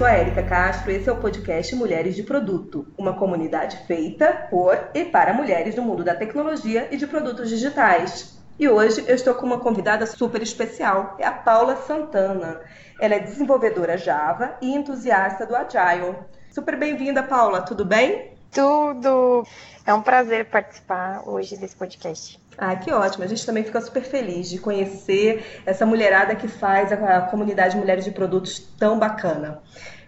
sou a Érica Castro, esse é o podcast Mulheres de Produto, uma comunidade feita por e para mulheres do mundo da tecnologia e de produtos digitais. E hoje eu estou com uma convidada super especial, é a Paula Santana. Ela é desenvolvedora Java e entusiasta do Agile. Super bem-vinda, Paula, tudo bem? Tudo! É um prazer participar hoje desse podcast. Ah, que ótimo. A gente também fica super feliz de conhecer essa mulherada que faz a comunidade Mulheres de Produtos tão bacana.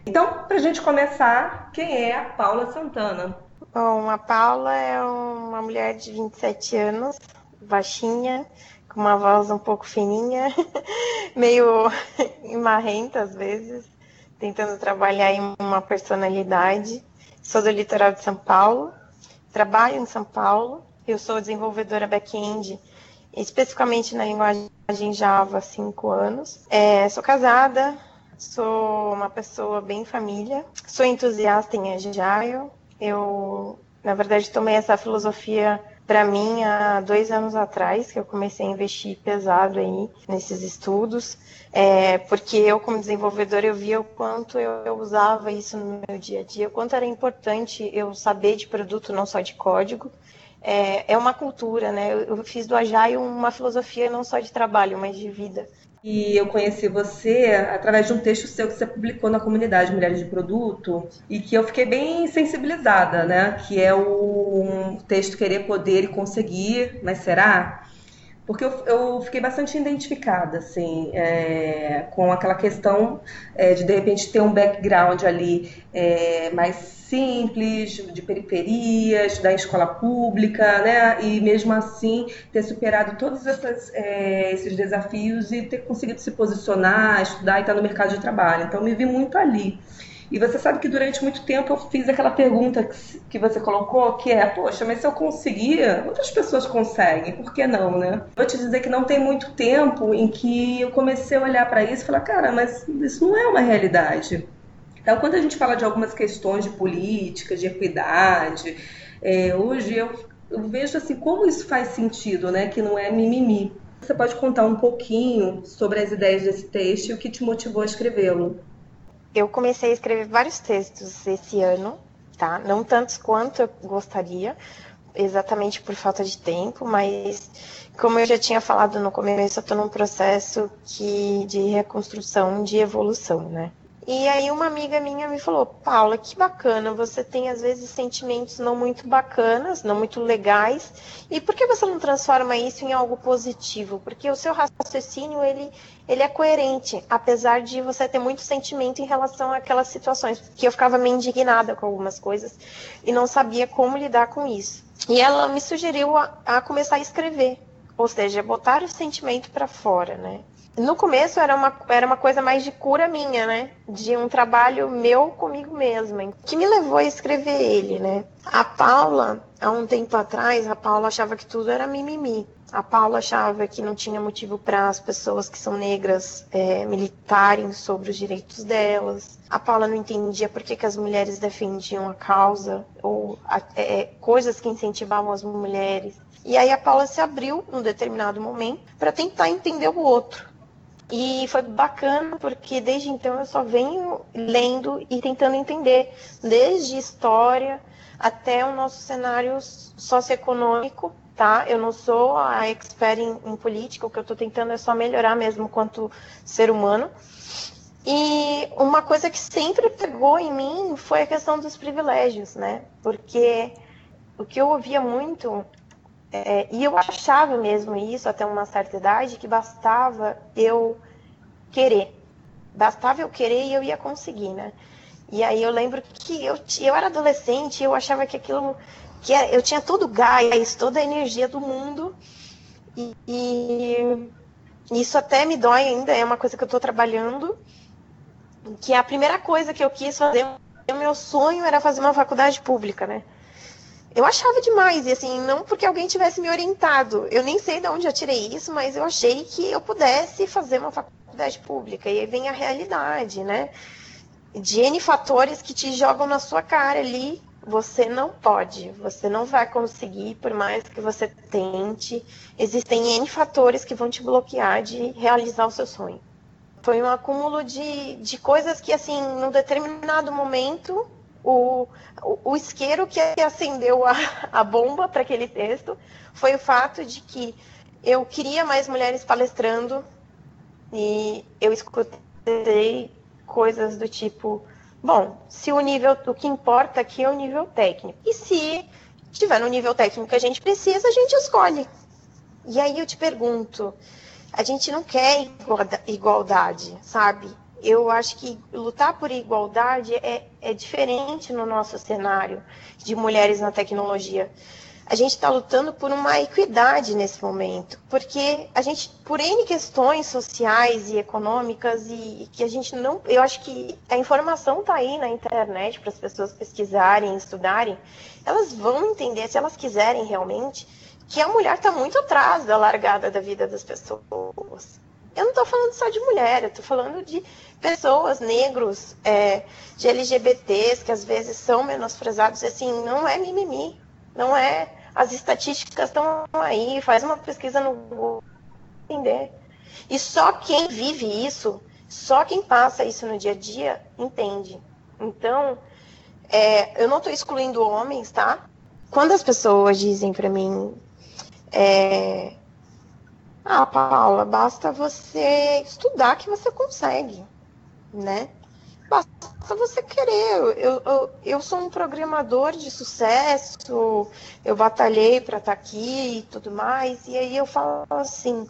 Então, para a gente começar, quem é a Paula Santana? Bom, a Paula é uma mulher de 27 anos, baixinha, com uma voz um pouco fininha, meio marrenta às vezes, tentando trabalhar em uma personalidade. Sou do litoral de São Paulo, trabalho em São Paulo, eu sou desenvolvedora back-end, especificamente na linguagem Java há cinco anos. É, sou casada, sou uma pessoa bem família, sou entusiasta em Agile. Eu, na verdade, tomei essa filosofia para mim há dois anos atrás, que eu comecei a investir pesado aí nesses estudos, é, porque eu, como desenvolvedora, eu via o quanto eu, eu, usava isso no meu dia a dia, o quanto era importante eu saber de produto, não só de código, é, é uma cultura, né? Eu, fiz do Agile uma filosofia não só de trabalho, mas de vida. E eu conheci você através de um texto seu que você publicou na comunidade Mulheres de Produto e que eu fiquei bem sensibilizada, né? Que é o um texto Querer, Poder e Conseguir, mas será? Porque eu, eu, fiquei bastante identificada, assim, é, com aquela questão é, de de repente ter um background ali é, mais simples, de periferias, da escola pública, né, e mesmo assim ter superado todos essas, é, esses desafios e ter conseguido se posicionar, estudar e estar no mercado de trabalho. Então, me vi muito ali. E você sabe que durante muito tempo eu fiz aquela pergunta que você colocou, que é, poxa, mas se eu conseguir, outras pessoas conseguem, por que não, né? Vou te dizer que não tem muito tempo em que eu comecei a olhar para isso e falar, cara, mas isso não é uma realidade. Então, quando a gente fala de algumas questões de política, de equidade, é, hoje eu, eu vejo assim como isso faz sentido, né? Que não é mimimi. Você pode contar um pouquinho sobre as ideias desse texto e o que te motivou a escrevê-lo? Eu comecei a escrever vários textos esse ano, tá? Não tantos quanto eu gostaria, exatamente por falta de tempo, mas como eu já tinha falado no começo, eu estou num processo que, de reconstrução, de evolução, né? E aí uma amiga minha me falou, Paula, que bacana, você tem às vezes sentimentos não muito bacanas, não muito legais, e por que você não transforma isso em algo positivo? Porque o seu raciocínio, ele, ele é coerente, apesar de você ter muito sentimento em relação àquelas situações, que eu ficava meio indignada com algumas coisas e não sabia como lidar com isso. E ela me sugeriu a, a começar a escrever, ou seja, botar o sentimento para fora, né? No começo era uma, era uma coisa mais de cura minha, né? De um trabalho meu comigo mesma, que me levou a escrever ele, né? A Paula, há um tempo atrás, a Paula achava que tudo era mimimi. A Paula achava que não tinha motivo para as pessoas que são negras é, militarem sobre os direitos delas. A Paula não entendia por que, que as mulheres defendiam a causa ou é, coisas que incentivavam as mulheres. E aí a Paula se abriu num determinado momento para tentar entender o outro. E foi bacana porque desde então eu só venho lendo e tentando entender, desde história até o nosso cenário socioeconômico, tá? Eu não sou a expert em, em política, o que eu estou tentando é só melhorar mesmo quanto ser humano. E uma coisa que sempre pegou em mim foi a questão dos privilégios, né? Porque o que eu ouvia muito é, e eu achava mesmo isso até uma certa idade, que bastava eu querer. Bastava eu querer e eu ia conseguir, né? E aí eu lembro que eu, eu era adolescente e eu achava que aquilo. que é, eu tinha todo o gás, toda a energia do mundo. E, e isso até me dói ainda, é uma coisa que eu estou trabalhando. Que a primeira coisa que eu quis fazer, o meu sonho era fazer uma faculdade pública, né? eu achava demais, e assim, não porque alguém tivesse me orientado. Eu nem sei de onde eu tirei isso, mas eu achei que eu pudesse fazer uma faculdade pública. E aí vem a realidade, né? De N fatores que te jogam na sua cara ali. Você não pode, você não vai conseguir, por mais que você tente. Existem N fatores que vão te bloquear de realizar o seu sonho. Foi um acúmulo de, de coisas que, assim, num determinado momento, o, o, o isqueiro que acendeu a, a bomba para aquele texto foi o fato de que eu queria mais mulheres palestrando e eu escutei coisas do tipo, bom, se o nível, o que importa aqui é o nível técnico. E se tiver no nível técnico que a gente precisa, a gente escolhe. E aí eu te pergunto, a gente não quer igualdade, sabe? Eu acho que lutar por igualdade é, é diferente no nosso cenário de mulheres na tecnologia a gente está lutando por uma equidade nesse momento, porque a gente, por N questões sociais e econômicas, e, e que a gente não. Eu acho que a informação está aí na internet para as pessoas pesquisarem, estudarem, elas vão entender, se elas quiserem realmente, que a mulher está muito atrás da largada da vida das pessoas. Eu não estou falando só de mulher, eu estou falando de pessoas, negros, é, de LGBTs, que às vezes são menosprezados, assim, não é mimimi. Não é. As estatísticas estão aí, faz uma pesquisa no Google, entender. E só quem vive isso, só quem passa isso no dia a dia, entende. Então, é, eu não estou excluindo homens, tá? Quando as pessoas dizem para mim, é, ah, Paula, basta você estudar que você consegue, né? Basta você querer. Eu, eu, eu sou um programador de sucesso, eu batalhei para estar tá aqui e tudo mais, e aí eu falo assim,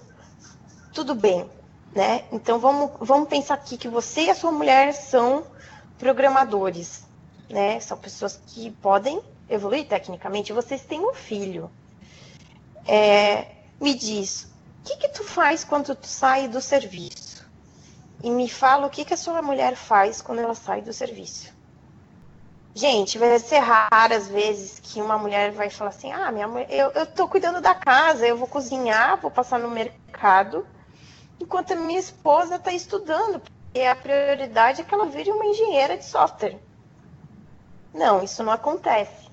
tudo bem, né? Então vamos, vamos pensar aqui que você e a sua mulher são programadores, né? São pessoas que podem evoluir tecnicamente. Vocês têm um filho. É, me diz, o que, que tu faz quando tu sai do serviço? E me fala o que, que a sua mulher faz quando ela sai do serviço. Gente, vai ser raras vezes que uma mulher vai falar assim: ah, minha mãe, eu, eu tô cuidando da casa, eu vou cozinhar, vou passar no mercado, enquanto a minha esposa está estudando, porque a prioridade é que ela vire uma engenheira de software. Não, isso não acontece.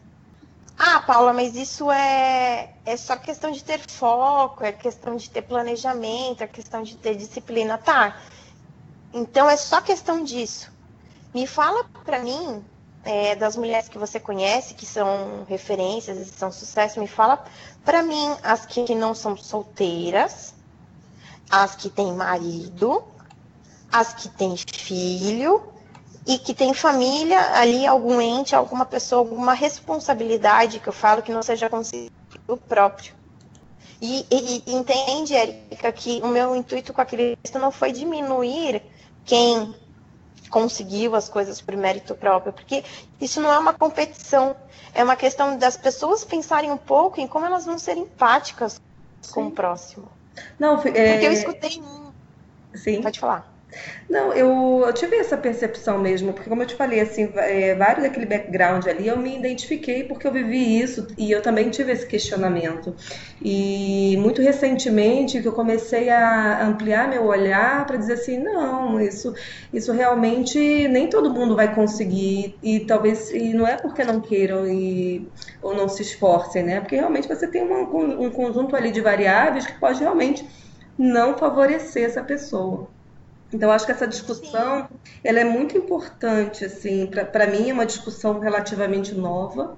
Ah, Paula, mas isso é, é só questão de ter foco, é questão de ter planejamento, é questão de ter disciplina. Tá, então é só questão disso. Me fala para mim é, das mulheres que você conhece, que são referências e são sucesso, me fala para mim as que não são solteiras, as que têm marido, as que têm filho e que têm família ali, algum ente, alguma pessoa, alguma responsabilidade que eu falo que não seja consigo próprio. E, e, e entende, Érica, que o meu intuito com a Cristo não foi diminuir quem conseguiu as coisas por mérito próprio, porque isso não é uma competição, é uma questão das pessoas pensarem um pouco em como elas vão ser empáticas Sim. com o próximo. Não, é... Porque eu escutei. Sim. Pode falar. Não, eu, eu, tive essa percepção mesmo, porque como eu te falei, assim, é, vários daquele background ali, eu me identifiquei porque eu vivi isso e eu também tive esse questionamento. E muito recentemente que eu comecei a ampliar meu olhar para dizer assim, não, isso, isso realmente nem todo mundo vai conseguir e talvez e não é porque não queiram e, ou não se esforcem, né? Porque realmente você tem uma, um conjunto ali de variáveis que pode realmente não favorecer essa pessoa. Então, acho que essa discussão ela é muito importante. Assim, para mim, é uma discussão relativamente nova,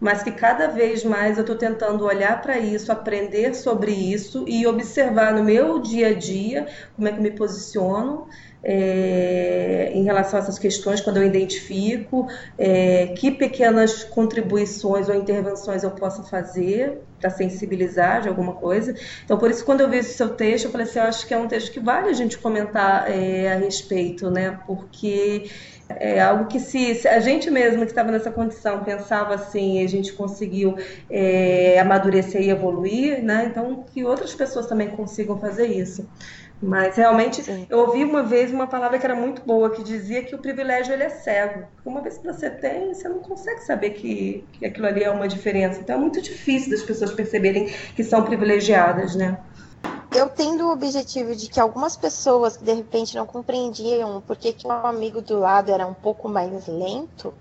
mas que cada vez mais eu estou tentando olhar para isso, aprender sobre isso e observar no meu dia a dia como é que eu me posiciono é, em relação a essas questões, quando eu identifico, é, que pequenas contribuições ou intervenções eu posso fazer para sensibilizar de alguma coisa. Então, por isso, quando eu vi esse seu texto, eu falei assim, eu acho que é um texto que vale a gente comentar é, a respeito, né? Porque é algo que se, se a gente mesmo que estava nessa condição pensava assim, a gente conseguiu é, amadurecer e evoluir, né? Então, que outras pessoas também consigam fazer isso. Mas realmente, Sim. eu ouvi uma vez uma palavra que era muito boa, que dizia que o privilégio ele é cego. Uma vez que você tem, você não consegue saber que, que aquilo ali é uma diferença. Então é muito difícil das pessoas perceberem que são privilegiadas, né? Eu tendo o objetivo de que algumas pessoas que de repente não compreendiam porque que um amigo do lado era um pouco mais lento,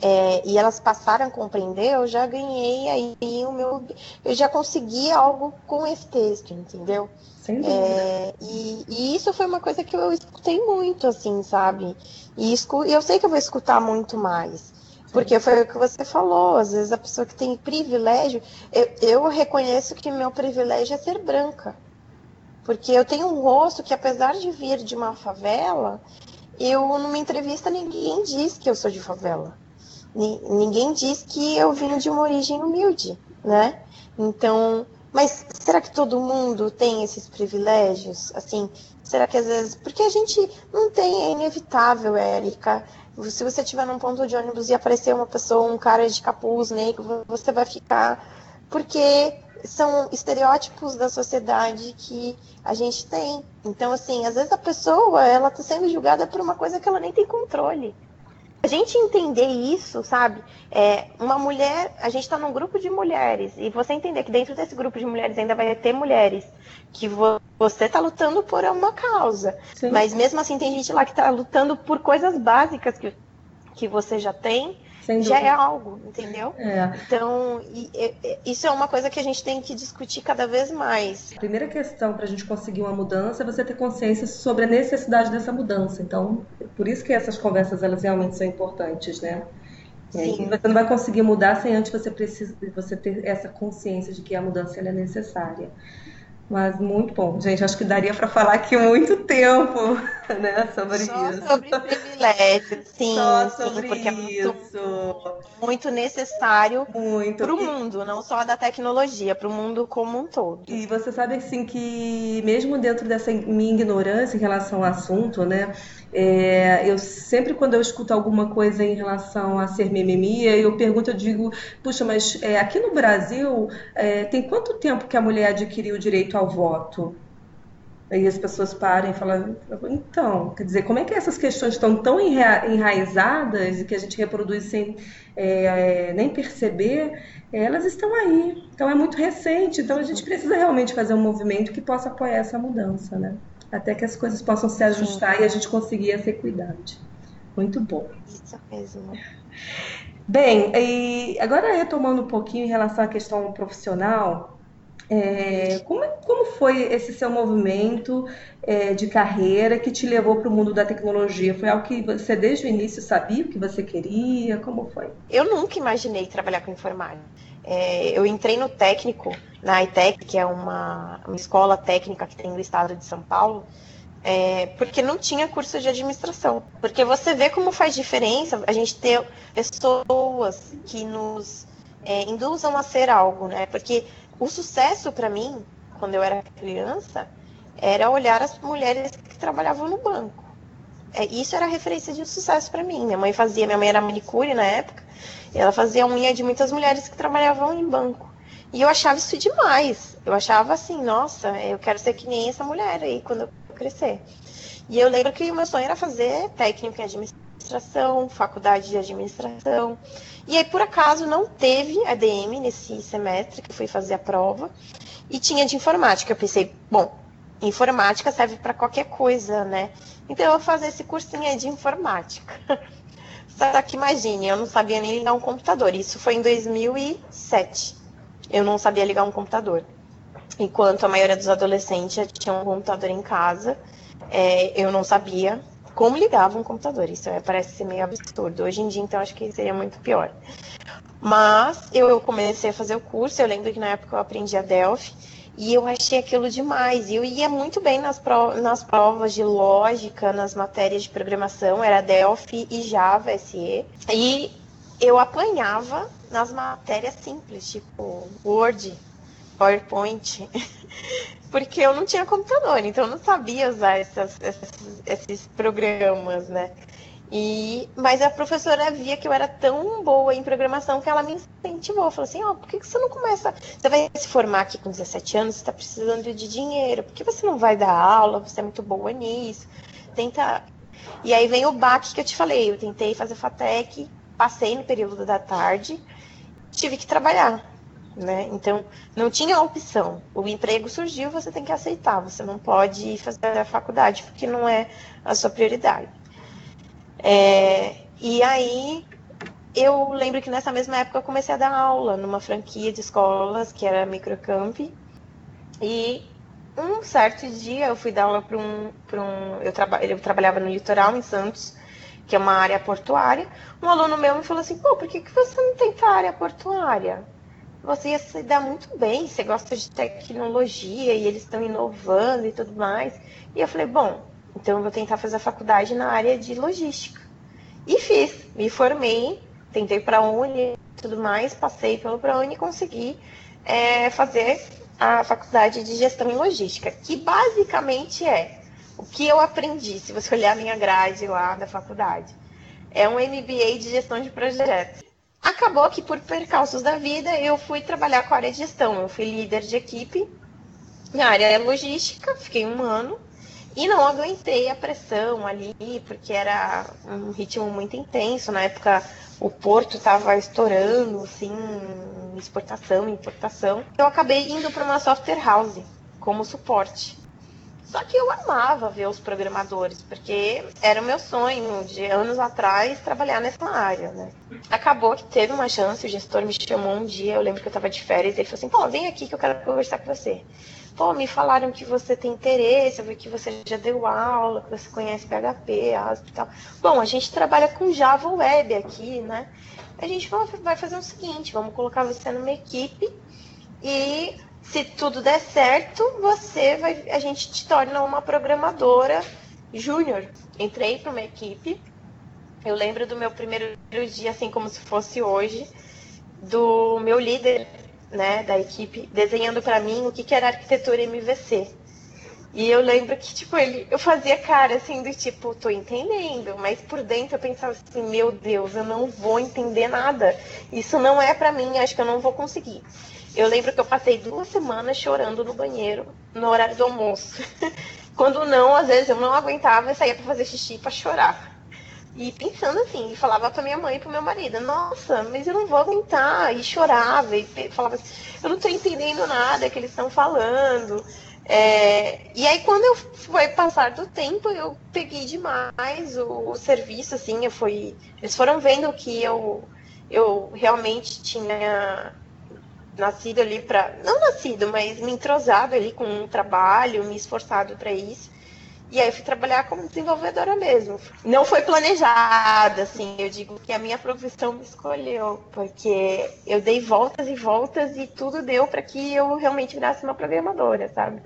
é, e elas passaram a compreender, eu já ganhei aí o meu. Eu já consegui algo com esse texto, entendeu? É, e, e, isso foi uma coisa que eu escutei muito, assim, sabe? E escu eu sei que eu vou escutar muito mais. Porque foi o que você falou, às vezes a pessoa que tem privilégio, eu, eu reconheço que meu privilégio é ser branca. Porque eu tenho um rosto que, apesar de vir de uma favela, eu, numa entrevista, ninguém diz que eu sou de favela. Ninguém diz que eu vim de uma origem humilde, né? Então, mas será que todo mundo tem esses privilégios? Assim, será que às vezes. Porque a gente não tem, é inevitável, Érica. Se você estiver num ponto de ônibus e aparecer uma pessoa, um cara de capuz negro, você vai ficar. Porque são estereótipos da sociedade que a gente tem. Então, assim, às vezes a pessoa, ela tá sendo julgada por uma coisa que ela nem tem controle. A gente entender isso, sabe? É, uma mulher, a gente está num grupo de mulheres, e você entender que dentro desse grupo de mulheres ainda vai ter mulheres que vo você está lutando por uma causa. Sim. Mas mesmo assim tem gente lá que está lutando por coisas básicas que, que você já tem já é algo, entendeu? É. Então, e, e, isso é uma coisa que a gente tem que discutir cada vez mais. A primeira questão para a gente conseguir uma mudança é você ter consciência sobre a necessidade dessa mudança. Então, por isso que essas conversas elas realmente são importantes, né? Sim. Você não vai conseguir mudar sem antes você precisa você ter essa consciência de que a mudança é necessária. Mas muito bom. Gente, acho que daria para falar aqui muito tempo, né, sobre Só isso. sobre privilégio, sim, Só sobre sim, porque isso. é muito, muito necessário para o mundo, não só da tecnologia, para o mundo como um todo. E você sabe assim que mesmo dentro dessa minha ignorância em relação ao assunto, né, é, eu sempre, quando eu escuto alguma coisa em relação a ser mimimi, eu pergunto, eu digo, puxa, mas é, aqui no Brasil é, tem quanto tempo que a mulher adquiriu o direito ao voto? Aí as pessoas param e falam, então, quer dizer, como é que essas questões estão tão enraizadas e que a gente reproduz sem é, nem perceber? Elas estão aí. Então é muito recente. Então a gente precisa realmente fazer um movimento que possa apoiar essa mudança, né? até que as coisas possam se ajustar Sim. e a gente conseguir essa equidade. Muito bom. Isso mesmo. Bem, e agora retomando um pouquinho em relação à questão profissional, é, como, como foi esse seu movimento é, de carreira que te levou para o mundo da tecnologia? Foi algo que você desde o início sabia o que você queria? Como foi? Eu nunca imaginei trabalhar com informática. É, eu entrei no técnico, na ITEC, que é uma, uma escola técnica que tem no estado de São Paulo, é, porque não tinha curso de administração. Porque você vê como faz diferença a gente ter pessoas que nos é, induzam a ser algo, né? Porque o sucesso para mim, quando eu era criança, era olhar as mulheres que trabalhavam no banco. É, isso era referência de sucesso para mim. Minha mãe fazia, minha mãe era manicure na época, ela fazia unha de muitas mulheres que trabalhavam em banco. E eu achava isso demais. Eu achava assim, nossa, eu quero ser que nem essa mulher aí quando eu crescer. E eu lembro que o meu sonho era fazer técnico em administração, faculdade de administração. E aí, por acaso, não teve ADM nesse semestre que eu fui fazer a prova. E tinha de informática. Eu pensei, bom, informática serve para qualquer coisa, né? Então eu vou fazer esse cursinho aí de informática. Só que imagine, eu não sabia nem ligar um computador. Isso foi em 2007. Eu não sabia ligar um computador. Enquanto a maioria dos adolescentes já tinham um computador em casa, é, eu não sabia como ligava um computador. Isso é, parece ser meio absurdo. Hoje em dia, então, acho que seria muito pior. Mas eu comecei a fazer o curso. Eu lembro que na época eu aprendi a Delphi. E eu achei aquilo demais. Eu ia muito bem nas, pro, nas provas de lógica, nas matérias de programação, era Delphi e Java SE. E eu apanhava nas matérias simples, tipo Word, PowerPoint, porque eu não tinha computador, então eu não sabia usar essas, esses, esses programas, né? E, mas a professora via que eu era tão boa em programação que ela me incentivou. Falou assim: Ó, oh, por que, que você não começa? Você vai se formar aqui com 17 anos, você está precisando de dinheiro, por que você não vai dar aula? Você é muito boa nisso. Tenta. E aí vem o baque que eu te falei: eu tentei fazer FATEC, passei no período da tarde, tive que trabalhar. Né? Então, não tinha opção. O emprego surgiu, você tem que aceitar. Você não pode fazer a faculdade porque não é a sua prioridade. É, e aí eu lembro que nessa mesma época eu comecei a dar aula numa franquia de escolas que era Microcamp. E um certo dia eu fui dar aula para um, um eu, traba, eu trabalhava no litoral em Santos, que é uma área portuária. Um aluno meu me falou assim: pô, por que, que você não tenta área portuária? Você ia se dar muito bem, você gosta de tecnologia e eles estão inovando e tudo mais. E eu falei: bom, então eu vou tentar fazer a faculdade na área de logística. E fiz, me formei, tentei para a Uni e tudo mais, passei pelo ProUni e consegui é, fazer a faculdade de gestão e logística, que basicamente é o que eu aprendi, se você olhar a minha grade lá da faculdade. É um MBA de gestão de projetos. Acabou que por percalços da vida eu fui trabalhar com a área de gestão. Eu fui líder de equipe na área logística, fiquei um ano e não aguentei a pressão ali, porque era um ritmo muito intenso. Na época, o porto estava estourando, assim, exportação, importação. Eu acabei indo para uma software house como suporte. Só que eu amava ver os programadores, porque era o meu sonho de anos atrás trabalhar nessa área, né? Acabou que teve uma chance, o gestor me chamou um dia, eu lembro que eu estava de férias, e ele falou assim, pô, vem aqui que eu quero conversar com você. Pô, me falaram que você tem interesse, eu vi que você já deu aula, que você conhece PHP, ASP e tal. Bom, a gente trabalha com Java Web aqui, né? A gente vai fazer o seguinte, vamos colocar você numa equipe e se tudo der certo, você vai, a gente te torna uma programadora júnior. Entrei para uma equipe. Eu lembro do meu primeiro dia, assim como se fosse hoje, do meu líder, né, da equipe, desenhando para mim o que, que era arquitetura MVC. E eu lembro que, tipo, ele, eu fazia cara assim do tipo, tô entendendo, mas por dentro eu pensava assim, meu Deus, eu não vou entender nada. Isso não é para mim, acho que eu não vou conseguir. Eu lembro que eu passei duas semanas chorando no banheiro no horário do almoço. Quando não, às vezes eu não aguentava e saía para fazer xixi para chorar. E pensando assim, falava para minha mãe e pro meu marido, nossa, mas eu não vou aguentar. E chorava e falava assim, eu não tô entendendo nada que eles estão falando. É, e aí quando eu foi passar do tempo, eu peguei demais o, o serviço, assim, eu fui. Eles foram vendo que eu, eu realmente tinha nascido ali para não nascido, mas me entrosado ali com um trabalho, me esforçado para isso. E aí eu fui trabalhar como desenvolvedora mesmo. Não foi planejada, assim, eu digo que a minha profissão me escolheu, porque eu dei voltas e voltas e tudo deu para que eu realmente virasse uma programadora, sabe?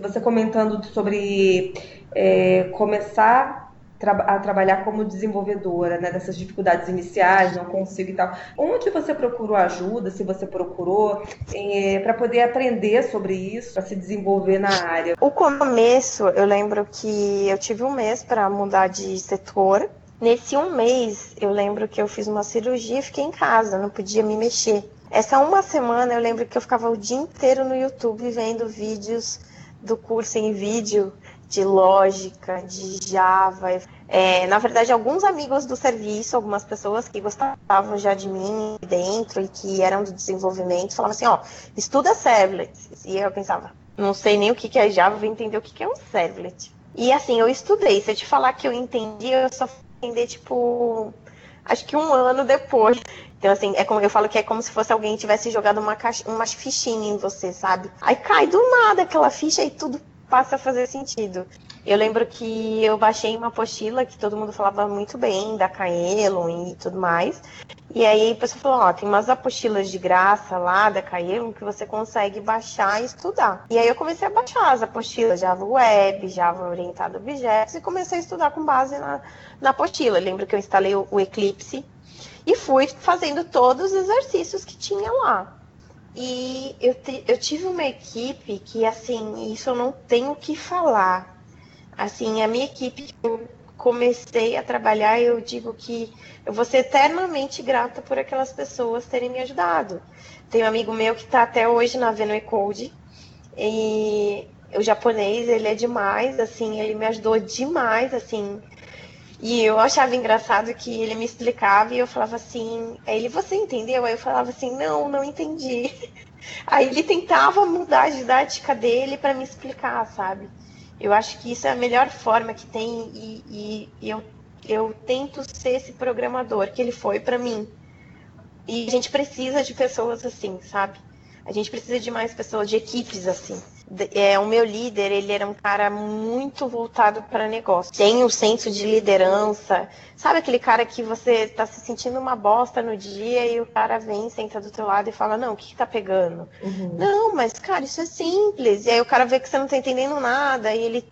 Você comentando sobre é, começar a trabalhar como desenvolvedora, né, dessas dificuldades iniciais, não consigo e tal. Onde você procurou ajuda, se você procurou, é, para poder aprender sobre isso, para se desenvolver na área? O começo, eu lembro que eu tive um mês para mudar de setor. Nesse um mês, eu lembro que eu fiz uma cirurgia e fiquei em casa, não podia me mexer. Essa uma semana, eu lembro que eu ficava o dia inteiro no YouTube vendo vídeos do curso em vídeo de lógica, de Java. É, na verdade, alguns amigos do serviço, algumas pessoas que gostavam já de mim dentro e que eram do desenvolvimento, falavam assim, ó, estuda servlet. E eu pensava, não sei nem o que é Java, vou entender o que é um servlet. E assim, eu estudei. Se eu te falar que eu entendi, eu só fui entender, tipo, acho que um ano depois. Então, assim, é como eu falo que é como se fosse alguém tivesse jogado uma, caixa, uma fichinha em você, sabe? Aí cai do nada aquela ficha e tudo passa a fazer sentido. Eu lembro que eu baixei uma apostila que todo mundo falava muito bem, da Kaelon e tudo mais. E aí a pessoa falou, ó, tem umas apostilas de graça lá da Kaelon que você consegue baixar e estudar. E aí eu comecei a baixar as apostilas Java Web, Java orientado a objetos e comecei a estudar com base na, na apostila. Eu lembro que eu instalei o, o Eclipse e fui fazendo todos os exercícios que tinha lá. E eu, eu tive uma equipe que, assim, isso eu não tenho o que falar. Assim, a minha equipe que eu comecei a trabalhar, eu digo que eu vou ser eternamente grata por aquelas pessoas terem me ajudado. Tem um amigo meu que está até hoje na Venue Code, e o japonês, ele é demais, assim, ele me ajudou demais, assim, e eu achava engraçado que ele me explicava e eu falava assim, aí ele, você entendeu? Aí eu falava assim, não, não entendi. Aí ele tentava mudar a didática dele para me explicar, sabe? Eu acho que isso é a melhor forma que tem e, e, e eu, eu tento ser esse programador que ele foi para mim. E a gente precisa de pessoas assim, sabe? A gente precisa de mais pessoas, de equipes assim. É, o meu líder, ele era um cara muito voltado para negócio. Tem o senso de liderança. Sabe aquele cara que você está se sentindo uma bosta no dia e o cara vem, senta do teu lado e fala: Não, o que, que tá pegando? Uhum. Não, mas cara, isso é simples. E aí o cara vê que você não tá entendendo nada e ele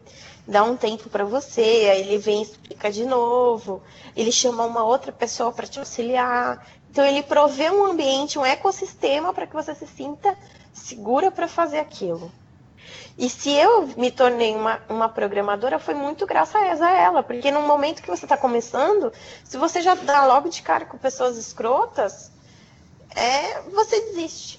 dá um tempo para você, aí ele vem e explica de novo, ele chama uma outra pessoa para te auxiliar. Então ele provê um ambiente, um ecossistema para que você se sinta segura para fazer aquilo. E se eu me tornei uma, uma programadora, foi muito graças a ela, porque no momento que você está começando, se você já dá logo de cara com pessoas escrotas, é, você desiste.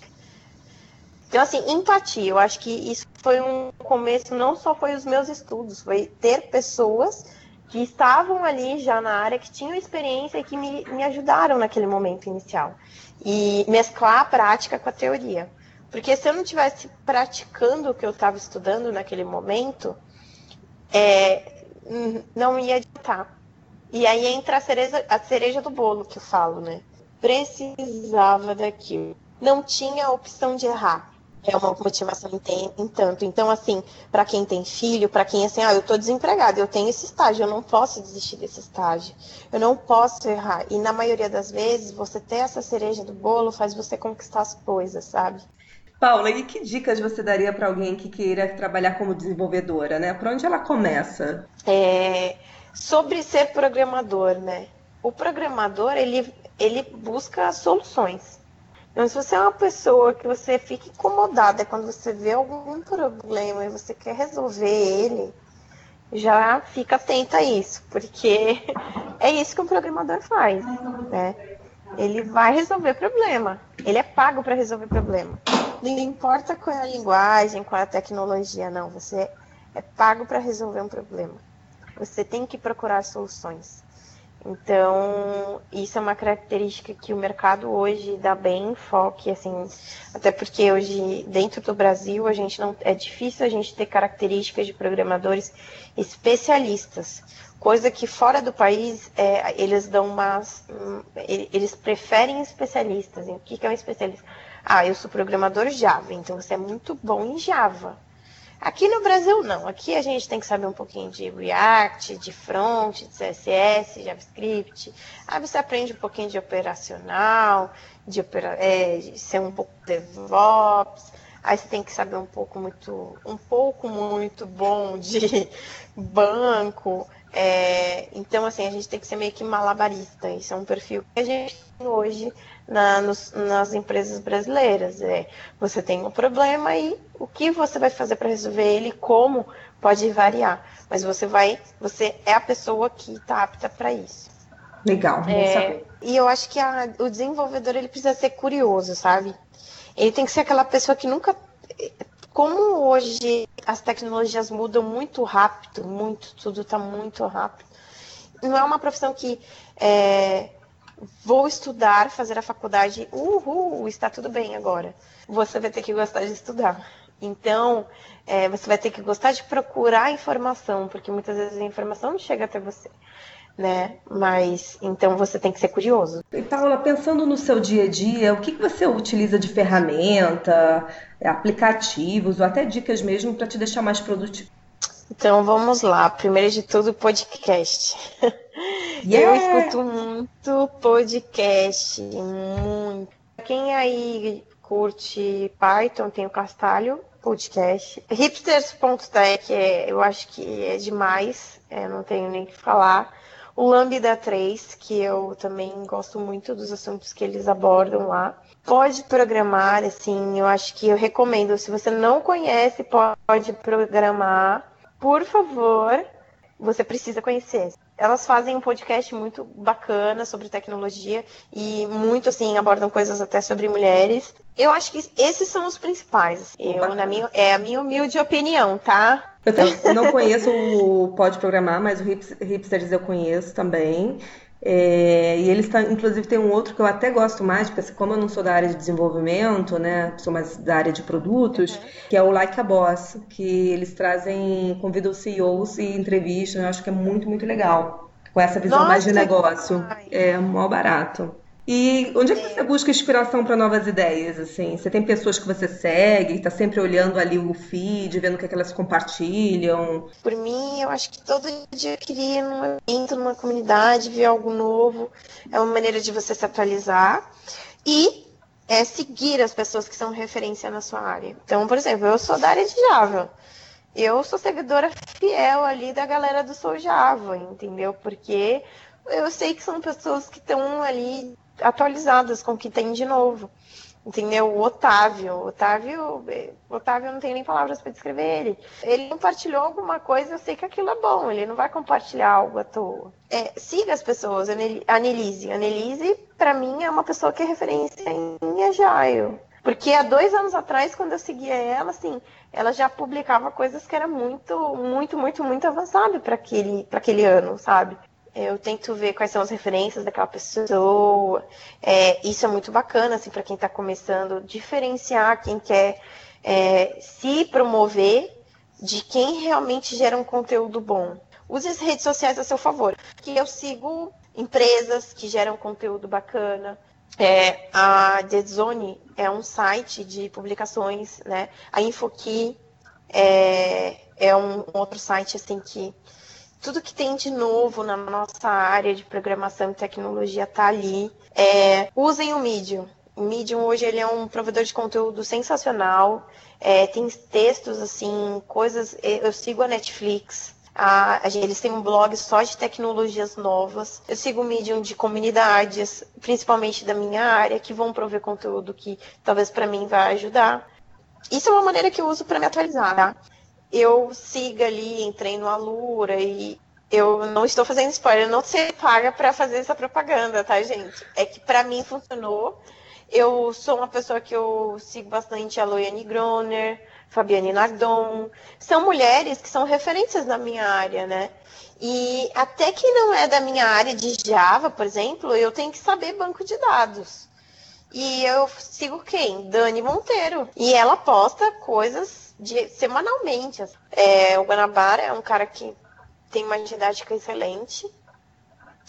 Então, assim, empatia, eu acho que isso foi um começo, não só foi os meus estudos, foi ter pessoas que estavam ali já na área, que tinham experiência e que me, me ajudaram naquele momento inicial. E mesclar a prática com a teoria. Porque se eu não tivesse praticando o que eu estava estudando naquele momento, é, não ia adiantar. E aí entra a cereja, a cereja do bolo que eu falo, né? Precisava daquilo. Não tinha opção de errar. É uma motivação em, tanto. Então, assim, para quem tem filho, para quem assim, ah, eu estou desempregado, eu tenho esse estágio, eu não posso desistir desse estágio, eu não posso errar. E na maioria das vezes, você ter essa cereja do bolo faz você conquistar as coisas, sabe? Paula, e que dicas você daria para alguém que queira trabalhar como desenvolvedora, né? Por onde ela começa? É, sobre ser programador, né? O programador, ele, ele busca soluções. Então, se você é uma pessoa que você fica incomodada quando você vê algum problema e você quer resolver ele, já fica atenta a isso, porque é isso que um programador faz, né? Ele vai resolver problema. Ele é pago para resolver problema. Não importa qual é a linguagem, qual é a tecnologia, não. Você é pago para resolver um problema. Você tem que procurar soluções. Então, isso é uma característica que o mercado hoje dá bem enfoque, assim, até porque hoje, dentro do Brasil, a gente não é difícil a gente ter características de programadores especialistas, coisa que fora do país é, eles dão umas, eles preferem especialistas. O que é um especialista? Ah, eu sou programador Java, então você é muito bom em Java. Aqui no Brasil, não. Aqui a gente tem que saber um pouquinho de React, de front, de CSS, JavaScript. Aí você aprende um pouquinho de operacional, de, opera é, de ser um pouco DevOps. Aí você tem que saber um pouco muito, um pouco muito bom de banco. É, então, assim, a gente tem que ser meio que malabarista. Isso é um perfil que a gente tem hoje na, nos, nas empresas brasileiras. É, você tem um problema e o que você vai fazer para resolver ele, como pode variar. Mas você vai, você é a pessoa que está apta para isso. Legal, é, E eu acho que a, o desenvolvedor ele precisa ser curioso, sabe? Ele tem que ser aquela pessoa que nunca. Como hoje as tecnologias mudam muito rápido, muito, tudo está muito rápido. Não é uma profissão que é, vou estudar, fazer a faculdade, uhul, está tudo bem agora. Você vai ter que gostar de estudar. Então, é, você vai ter que gostar de procurar informação, porque muitas vezes a informação não chega até você. Né? Mas então você tem que ser curioso. E Paula, pensando no seu dia a dia, o que você utiliza de ferramenta, aplicativos ou até dicas mesmo para te deixar mais produtivo? Então vamos lá. Primeiro de tudo, podcast. Yeah. Eu escuto muito podcast, muito. Quem aí curte Python, tem o Castalho podcast. Hipsters.tech, é, eu acho que é demais, é, não tenho nem o que falar. O Lambda 3, que eu também gosto muito dos assuntos que eles abordam lá. Pode programar, assim, eu acho que eu recomendo. Se você não conhece, pode programar. Por favor, você precisa conhecer elas fazem um podcast muito bacana sobre tecnologia e muito assim abordam coisas até sobre mulheres. Eu acho que esses são os principais. Eu, na minha, é a minha humilde opinião, tá? Eu não conheço o Pode Programar, mas o Hipsters eu conheço também. É, e eles, inclusive, tem um outro que eu até gosto mais, porque assim, como eu não sou da área de desenvolvimento, né, sou mais da área de produtos, uhum. que é o Like a Boss, que eles trazem, convidam CEOs e entrevistam, eu acho que é muito, muito legal. com essa visão Nossa, mais de negócio. É mó barato. E onde é que você busca inspiração para novas ideias? Assim, você tem pessoas que você segue, está sempre olhando ali o feed, vendo o que, é que elas compartilham? Por mim, eu acho que todo dia eu queria num evento, numa comunidade, ver algo novo. É uma maneira de você se atualizar e é seguir as pessoas que são referência na sua área. Então, por exemplo, eu sou da área de Java. Eu sou seguidora fiel ali da galera do Sou Java, entendeu? Porque eu sei que são pessoas que estão ali atualizadas com o que tem de novo. Entendeu? O Otávio. Otávio, Otávio não tem nem palavras para descrever ele. Ele compartilhou alguma coisa, eu sei que aquilo é bom, ele não vai compartilhar algo à toa. É, siga as pessoas, Anelise. Anelise, para mim, é uma pessoa que é referência em Agile. Porque há dois anos atrás, quando eu seguia ela, assim, ela já publicava coisas que era muito, muito, muito, muito avançado para aquele, aquele ano, sabe? Eu tento ver quais são as referências daquela pessoa. É, isso é muito bacana, assim, para quem está começando, diferenciar quem quer é, se promover de quem realmente gera um conteúdo bom. Use as redes sociais a seu favor. Que eu sigo empresas que geram conteúdo bacana. É, a Deadzone é um site de publicações, né? A Infoki é, é um outro site assim que tudo que tem de novo na nossa área de programação e tecnologia está ali. É, usem o Medium. O Medium hoje ele é um provedor de conteúdo sensacional. É, tem textos assim, coisas. Eu sigo a Netflix. A, eles têm um blog só de tecnologias novas. Eu sigo o Medium de comunidades, principalmente da minha área, que vão prover conteúdo que talvez para mim vai ajudar. Isso é uma maneira que eu uso para me atualizar. Tá? Eu siga ali, entrei no Alura e eu não estou fazendo spoiler, não sei paga para fazer essa propaganda, tá, gente? É que para mim funcionou. Eu sou uma pessoa que eu sigo bastante a Loiane Groner, Fabiane Nardon. São mulheres que são referências na minha área, né? E até que não é da minha área de Java, por exemplo, eu tenho que saber banco de dados. E eu sigo quem? Dani Monteiro. E ela posta coisas de, semanalmente. É, o Guanabara é um cara que tem uma didática excelente.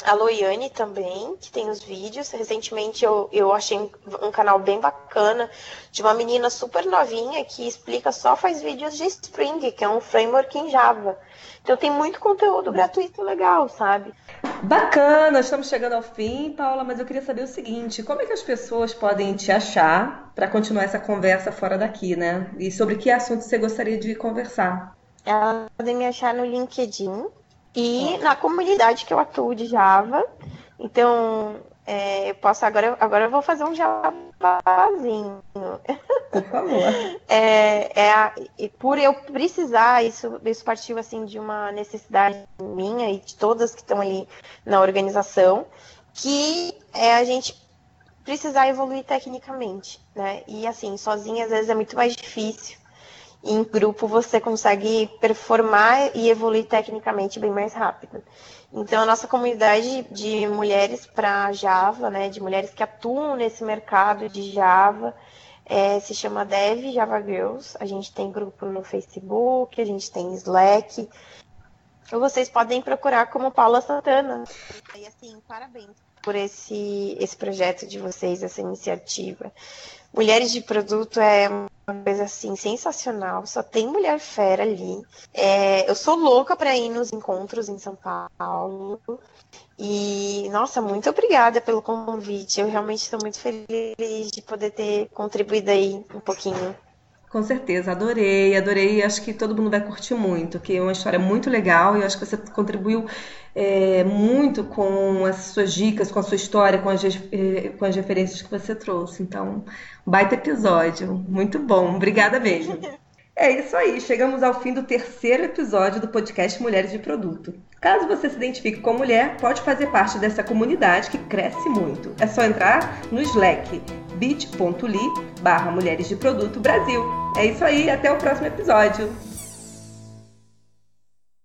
A Loiane também, que tem os vídeos. Recentemente eu, eu achei um canal bem bacana de uma menina super novinha que explica só faz vídeos de Spring, que é um framework em Java. Então tem muito conteúdo gratuito legal, sabe? Bacana, estamos chegando ao fim, Paula, mas eu queria saber o seguinte: como é que as pessoas podem te achar para continuar essa conversa fora daqui, né? E sobre que assunto você gostaria de conversar? Elas podem me achar no LinkedIn e na comunidade que eu atuo de Java. Então, é, eu posso agora, agora eu vou fazer um jabazinho. Por favor. É, é a, por eu precisar, isso, isso partiu assim de uma necessidade minha e de todas que estão ali na organização, que é a gente precisar evoluir tecnicamente, né? E assim, sozinha às vezes é muito mais difícil em grupo você consegue performar e evoluir tecnicamente bem mais rápido. Então, a nossa comunidade de mulheres para Java, né, de mulheres que atuam nesse mercado de Java, é, se chama Dev Java Girls. A gente tem grupo no Facebook, a gente tem Slack. Ou vocês podem procurar como Paula Santana. E assim, parabéns por esse, esse projeto de vocês, essa iniciativa. Mulheres de Produto é coisa assim sensacional. Só tem mulher fera ali. É, eu sou louca para ir nos encontros em São Paulo. E, nossa, muito obrigada pelo convite. Eu realmente estou muito feliz de poder ter contribuído aí um pouquinho. Com certeza, adorei, adorei. Acho que todo mundo vai curtir muito, que é uma história muito legal e acho que você contribuiu é, muito com as suas dicas, com a sua história, com as, é, com as referências que você trouxe. Então, baita episódio, muito bom. Obrigada mesmo. É isso aí, chegamos ao fim do terceiro episódio do podcast Mulheres de Produto. Caso você se identifique com mulher, pode fazer parte dessa comunidade que cresce muito. É só entrar no Slack bit.ly barra Mulheres de Produto Brasil. É isso aí, até o próximo episódio.